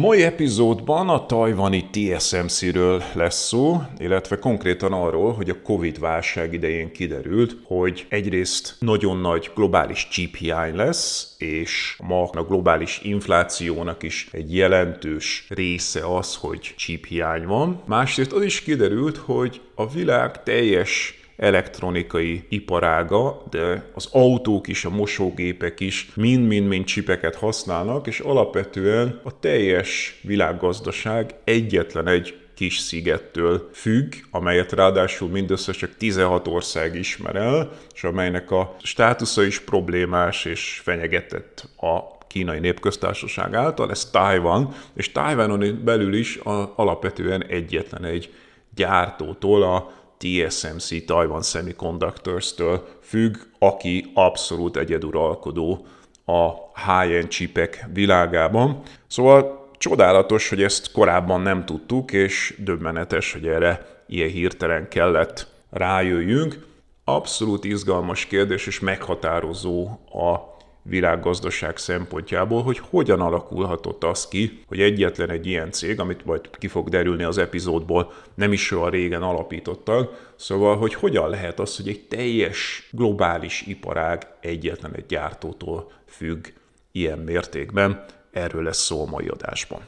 Mai epizódban a tajvani TSMC-ről lesz szó, illetve konkrétan arról, hogy a Covid-válság idején kiderült, hogy egyrészt nagyon nagy globális chip hiány lesz, és ma a globális inflációnak is egy jelentős része az, hogy chip hiány van. Másrészt az is kiderült, hogy a világ teljes elektronikai iparága, de az autók is, a mosógépek is mind-mind-mind csipeket használnak, és alapvetően a teljes világgazdaság egyetlen egy kis szigettől függ, amelyet ráadásul mindössze csak 16 ország ismer el, és amelynek a státusza is problémás és fenyegetett a kínai népköztársaság által, ez Taiwan, és Taiwanon belül is a, alapvetően egyetlen egy gyártótól, a TSMC Taiwan Semiconductors-től függ, aki abszolút egyeduralkodó a high-end chipek világában. Szóval csodálatos, hogy ezt korábban nem tudtuk, és döbbenetes, hogy erre ilyen hirtelen kellett rájöjjünk. Abszolút izgalmas kérdés és meghatározó a világgazdaság szempontjából, hogy hogyan alakulhatott az ki, hogy egyetlen egy ilyen cég, amit majd ki fog derülni az epizódból, nem is olyan régen alapítottak, szóval, hogy hogyan lehet az, hogy egy teljes globális iparág egyetlen egy gyártótól függ ilyen mértékben, erről lesz szó a mai adásban.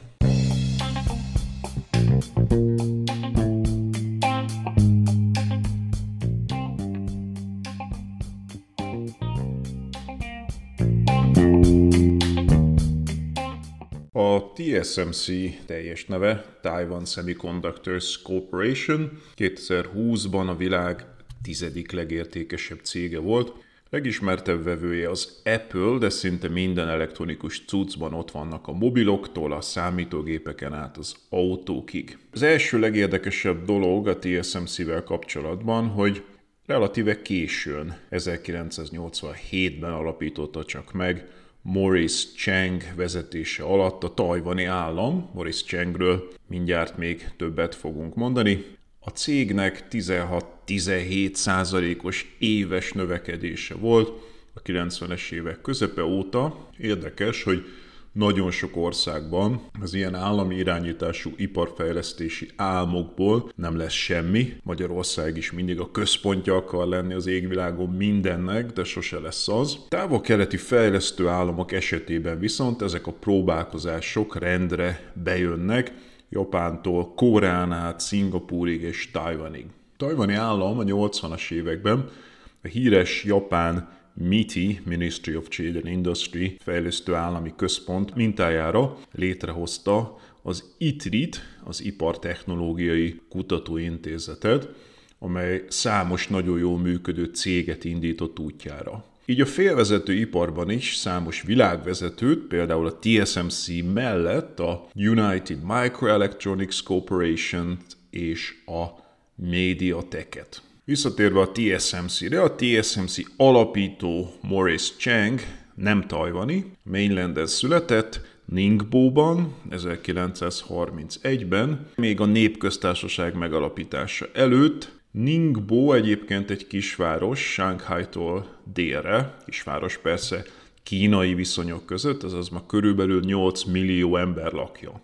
TSMC teljes neve Taiwan Semiconductors Corporation. 2020-ban a világ tizedik legértékesebb cége volt. Legismertebb vevője az Apple, de szinte minden elektronikus cuccban ott vannak a mobiloktól, a számítógépeken át az autókig. Az első legérdekesebb dolog a TSMC-vel kapcsolatban, hogy relatíve későn, 1987-ben alapította csak meg Maurice Chang vezetése alatt a tajvani állam, Maurice Changről mindjárt még többet fogunk mondani. A cégnek 16-17 százalékos éves növekedése volt a 90-es évek közepe óta. Érdekes, hogy nagyon sok országban az ilyen állami irányítású iparfejlesztési álmokból nem lesz semmi. Magyarország is mindig a központja akar lenni az égvilágon mindennek, de sose lesz az. Távol-keleti fejlesztő államok esetében viszont ezek a próbálkozások rendre bejönnek, Japántól Koreán át, Szingapúrig és Tajvanig. Tajvani állam a 80-as években a híres japán MITI, Ministry of Trade and Industry fejlesztő állami központ mintájára létrehozta az ITRIT, az Ipartechnológiai Kutatóintézetet, amely számos nagyon jól működő céget indított útjára. Így a félvezető iparban is számos világvezetőt, például a TSMC mellett a United Microelectronics Corporation és a Mediatek-et. Visszatérve a TSMC-re, a TSMC alapító Maurice Chang nem tajvani, mainlanden született, Ningbo-ban 1931-ben, még a népköztársaság megalapítása előtt. Ningbo egyébként egy kisváros, Shanghai-tól délre, kisváros persze kínai viszonyok között, azaz ma körülbelül 8 millió ember lakja.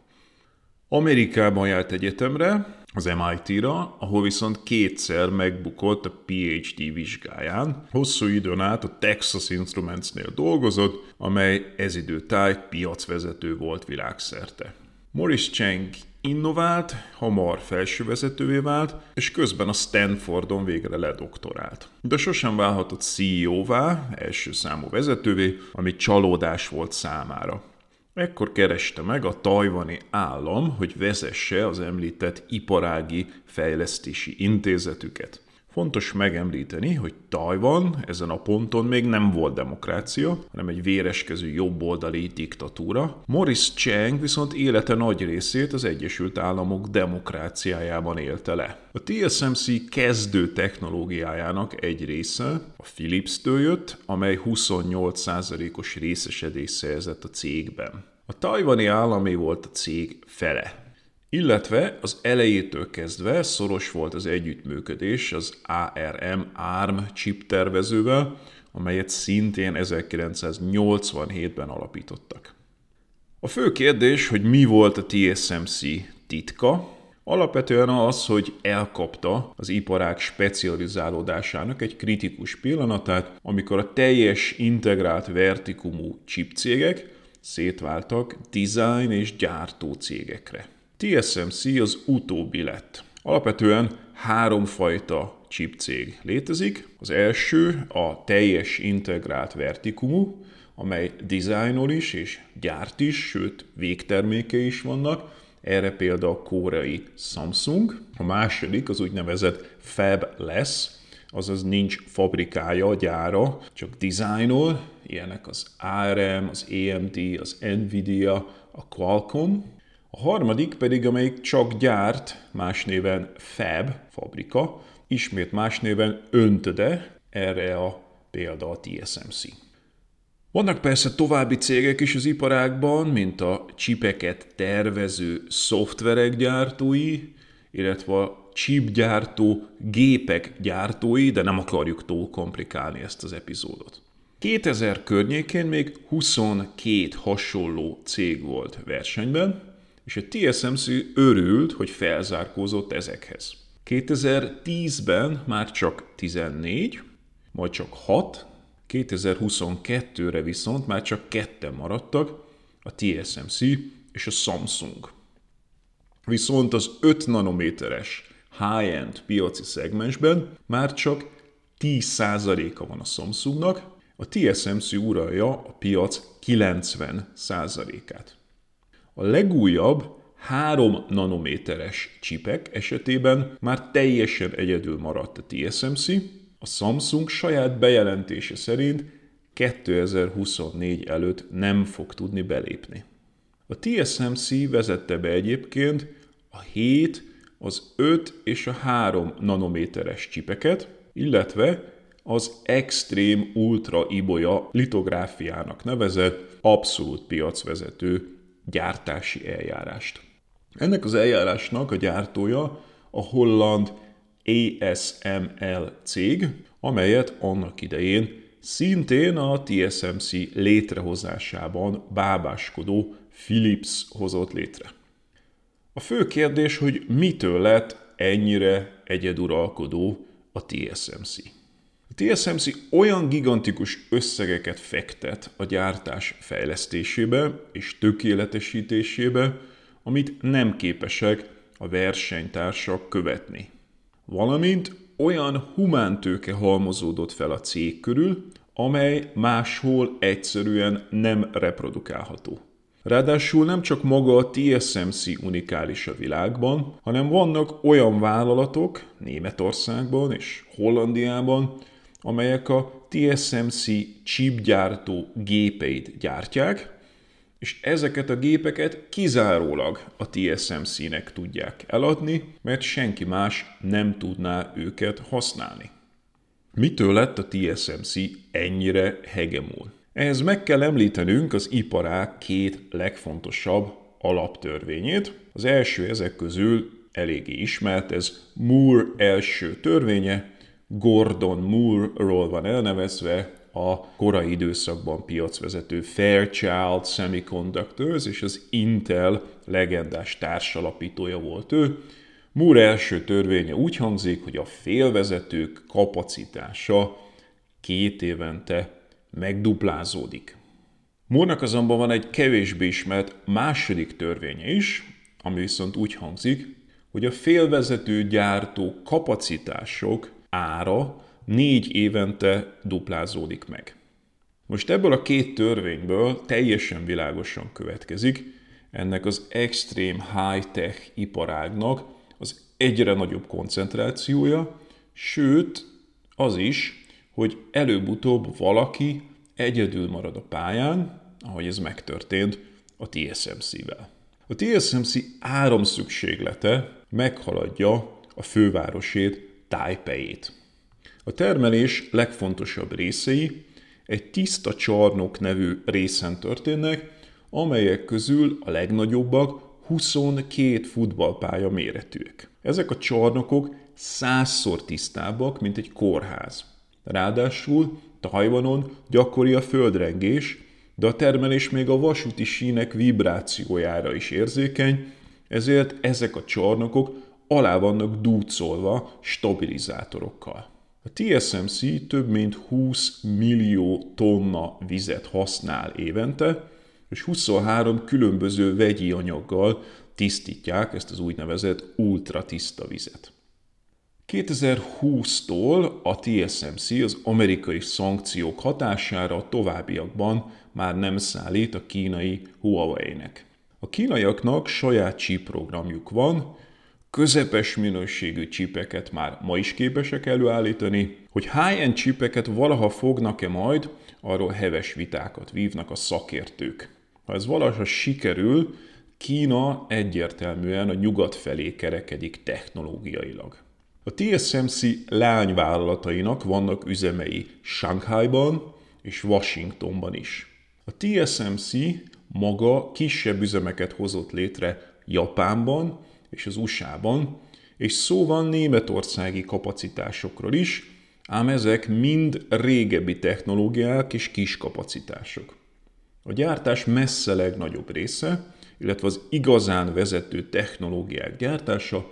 Amerikában járt egyetemre, az MIT-ra, ahol viszont kétszer megbukott a PhD vizsgáján. Hosszú időn át a Texas Instruments-nél dolgozott, amely ez idő táj piacvezető volt világszerte. Morris Chang innovált, hamar felsővezetővé vált, és közben a Stanfordon végre ledoktorált. De sosem válhatott CEO-vá, első számú vezetővé, ami csalódás volt számára. Ekkor kereste meg a tajvani állam, hogy vezesse az említett iparági fejlesztési intézetüket. Fontos megemlíteni, hogy Tajvan ezen a ponton még nem volt demokrácia, hanem egy véreskező jobboldali diktatúra. Morris Chang viszont élete nagy részét az Egyesült Államok demokráciájában élte le. A TSMC kezdő technológiájának egy része a Philips-től jött, amely 28%-os részesedés szerzett a cégben. A tajvani állami volt a cég fele. Illetve az elejétől kezdve szoros volt az együttműködés az ARM ARM chip tervezővel, amelyet szintén 1987-ben alapítottak. A fő kérdés, hogy mi volt a TSMC titka, alapvetően az, hogy elkapta az iparág specializálódásának egy kritikus pillanatát, amikor a teljes integrált vertikumú chipcégek szétváltak design és gyártó cégekre. TSMC az utóbbi lett. Alapvetően háromfajta chipcég létezik. Az első a teljes integrált vertikumú, amely dizájnol is és gyárt is, sőt végterméke is vannak. Erre például a koreai Samsung. A második az úgynevezett fabless, azaz nincs fabrikája, gyára, csak dizájnol. Ilyenek az ARM, az AMD, az Nvidia, a Qualcomm. A harmadik pedig, amelyik csak gyárt, más néven Fab, fabrika, ismét más néven öntöde, erre a példa a TSMC. Vannak persze további cégek is az iparágban, mint a csipeket tervező szoftverek gyártói, illetve a chipgyártó gépek gyártói, de nem akarjuk túl komplikálni ezt az epizódot. 2000 környékén még 22 hasonló cég volt versenyben, és a TSMC örült, hogy felzárkózott ezekhez. 2010-ben már csak 14, majd csak 6, 2022-re viszont már csak ketten maradtak, a TSMC és a Samsung. Viszont az 5 nanométeres high-end piaci szegmensben már csak 10%-a van a Samsungnak, a TSMC uralja a piac 90%-át. A legújabb 3 nanométeres csipek esetében már teljesen egyedül maradt a TSMC, a Samsung saját bejelentése szerint 2024 előtt nem fog tudni belépni. A TSMC vezette be egyébként a 7, az 5 és a 3 nanométeres csipeket, illetve az Extreme Ultra Iboya litográfiának nevezett abszolút piacvezető gyártási eljárást. Ennek az eljárásnak a gyártója a holland ASML cég, amelyet annak idején szintén a TSMC létrehozásában bábáskodó Philips hozott létre. A fő kérdés, hogy mitől lett ennyire egyeduralkodó a TSMC. TSMC olyan gigantikus összegeket fektet a gyártás fejlesztésébe és tökéletesítésébe, amit nem képesek a versenytársak követni. Valamint olyan humántőke halmozódott fel a cég körül, amely máshol egyszerűen nem reprodukálható. Ráadásul nem csak maga a TSMC unikális a világban, hanem vannak olyan vállalatok Németországban és Hollandiában, amelyek a TSMC chipgyártó gépeit gyártják, és ezeket a gépeket kizárólag a TSMC-nek tudják eladni, mert senki más nem tudná őket használni. Mitől lett a TSMC ennyire hegemon? Ehhez meg kell említenünk az iparág két legfontosabb alaptörvényét. Az első ezek közül eléggé ismert, ez Moore első törvénye, Gordon Moore-ról van elnevezve, a korai időszakban piacvezető Fairchild Semiconductors és az Intel legendás társalapítója volt ő. Moore első törvénye úgy hangzik, hogy a félvezetők kapacitása két évente megduplázódik. Moore-nak azonban van egy kevésbé ismert második törvénye is, ami viszont úgy hangzik, hogy a félvezető gyártó kapacitások ára négy évente duplázódik meg. Most ebből a két törvényből teljesen világosan következik, ennek az extrém high-tech iparágnak az egyre nagyobb koncentrációja, sőt az is, hogy előbb-utóbb valaki egyedül marad a pályán, ahogy ez megtörtént a TSMC-vel. A TSMC áramszükséglete meghaladja a fővárosét, Taipei-t. A termelés legfontosabb részei egy tiszta csarnok nevű részen történnek, amelyek közül a legnagyobbak 22 futballpálya méretűek. Ezek a csarnokok százszor tisztábbak, mint egy kórház. Ráadásul Tajvanon gyakori a földrengés, de a termelés még a vasúti sínek vibrációjára is érzékeny, ezért ezek a csarnokok alá vannak dúcolva stabilizátorokkal. A TSMC több mint 20 millió tonna vizet használ évente, és 23 különböző vegyi anyaggal tisztítják ezt az úgynevezett ultratiszta vizet. 2020-tól a TSMC az amerikai szankciók hatására a továbbiakban már nem szállít a kínai Huawei-nek. A kínaiaknak saját chip programjuk van, közepes minőségű csipeket már ma is képesek előállítani, hogy high-end csipeket valaha fognak-e majd, arról heves vitákat vívnak a szakértők. Ha ez valaha sikerül, Kína egyértelműen a nyugat felé kerekedik technológiailag. A TSMC leányvállalatainak vannak üzemei Shanghaiban és Washingtonban is. A TSMC maga kisebb üzemeket hozott létre Japánban és az USA-ban, és szó van németországi kapacitásokról is, ám ezek mind régebbi technológiák és kis kapacitások. A gyártás messze legnagyobb része, illetve az igazán vezető technológiák gyártása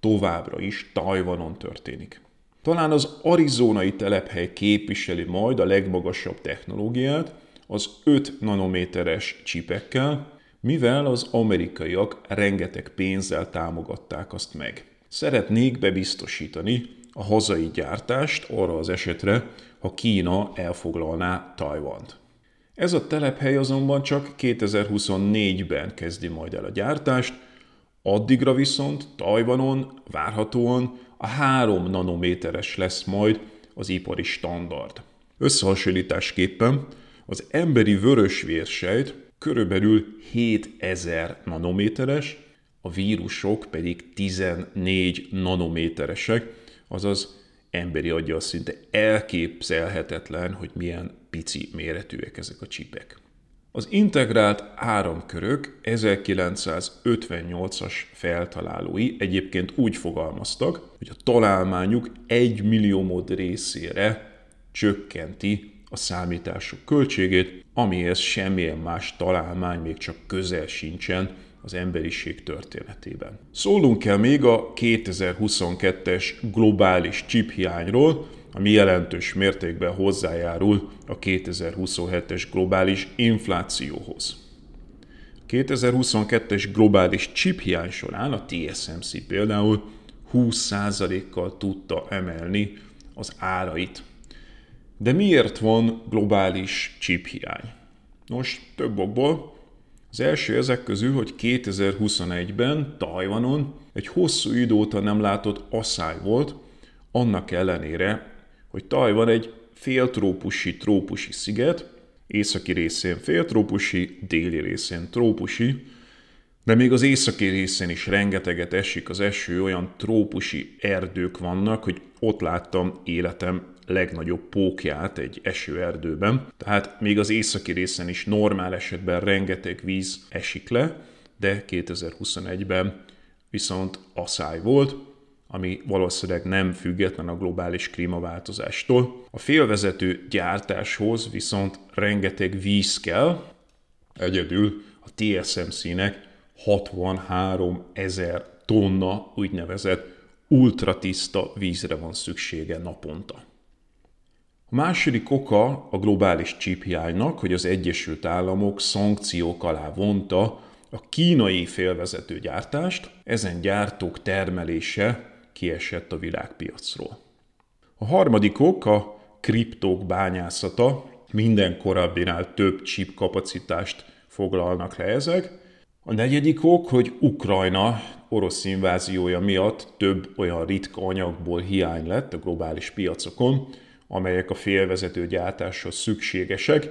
továbbra is Tajvanon történik. Talán az arizonai telephely képviseli majd a legmagasabb technológiát, az 5 nanométeres csipekkel, mivel az amerikaiak rengeteg pénzzel támogatták azt meg. Szeretnék bebiztosítani a hazai gyártást arra az esetre, ha Kína elfoglalná Tajvant. Ez a telephely azonban csak 2024-ben kezdi majd el a gyártást, addigra viszont Tajvanon várhatóan a 3 nanométeres lesz majd az ipari standard. Összehasonlításképpen az emberi vörösvérsejt körülbelül 7000 nanométeres, a vírusok pedig 14 nanométeresek, azaz emberi aggyal szinte elképzelhetetlen, hogy milyen pici méretűek ezek a csipek. Az integrált áramkörök 1958-as feltalálói egyébként úgy fogalmaztak, hogy a találmányuk egy milliómod részére csökkenti a számítások költségét, amihez semmilyen más találmány még csak közel sincsen az emberiség történetében. Szólunk kell még a 2022-es globális chiphiányról, ami jelentős mértékben hozzájárul a 2027-es globális inflációhoz. 2022-es globális chiphiány során a TSMC például 20%-kal tudta emelni az árait. De miért van globális chiphiány? Nos, több okból. Az első ezek közül, hogy 2021-ben Tajvanon egy hosszú idő óta nem látott asszály volt, annak ellenére, hogy Tajvan egy féltrópusi, trópusi sziget, északi részén féltrópusi, déli részén trópusi, de még az északi részén is rengeteget esik az eső, olyan trópusi erdők vannak, hogy ott láttam életem legnagyobb pókját egy esőerdőben. Tehát még az északi részen is normál esetben rengeteg víz esik le, de 2021-ben viszont asszály volt, ami valószínűleg nem független a globális klímaváltozástól. A félvezető gyártáshoz viszont rengeteg víz kell, egyedül a TSMC-nek 63 ezer tonna úgynevezett ultratiszta vízre van szüksége naponta. A második oka a globális csíphiánynak, hogy az Egyesült Államok szankciók alá vonta a kínai félvezető gyártást, ezen gyártók termelése kiesett a világpiacról. A harmadik ok a kriptók bányászata, minden korábbinál több chip kapacitást foglalnak le ezek. A negyedik ok, hogy Ukrajna orosz inváziója miatt több olyan ritka anyagból hiány lett a globális piacokon, amelyek a félvezető gyártáshoz szükségesek.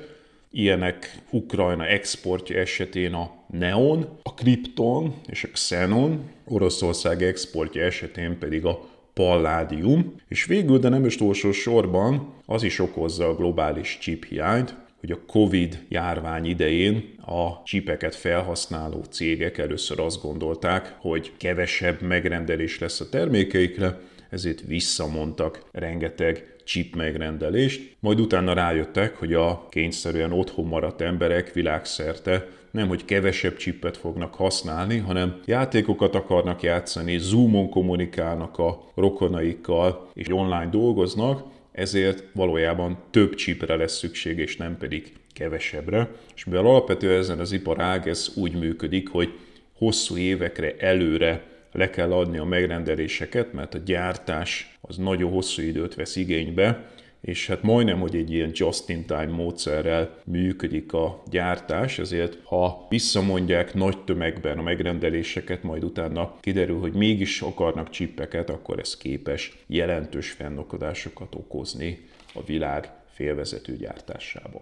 Ilyenek Ukrajna exportja esetén a neon, a kripton és a xenon, Oroszország exportja esetén pedig a palládium, és végül, de nem utolsó sorban, az is okozza a globális chip hiányt, hogy a COVID járvány idején a csipeket felhasználó cégek először azt gondolták, hogy kevesebb megrendelés lesz a termékeikre, ezért visszamondtak rengeteg chip megrendelést, majd utána rájöttek, hogy a kényszerűen otthon maradt emberek világszerte nem, hogy kevesebb chipet fognak használni, hanem játékokat akarnak játszani, Zoomon kommunikálnak a rokonaikkal, és online dolgoznak, ezért valójában több chipre lesz szükség, és nem pedig kevesebbre. És mivel alapvetően ezen az iparág ez úgy működik, hogy hosszú évekre előre le kell adni a megrendeléseket, mert a gyártás az nagyon hosszú időt vesz igénybe, és hát majdnem, hogy egy ilyen just-in-time módszerrel működik a gyártás, ezért ha visszamondják nagy tömegben a megrendeléseket, majd utána kiderül, hogy mégis akarnak csippeket, akkor ez képes jelentős fennakadásokat okozni a világ félvezető gyártásában.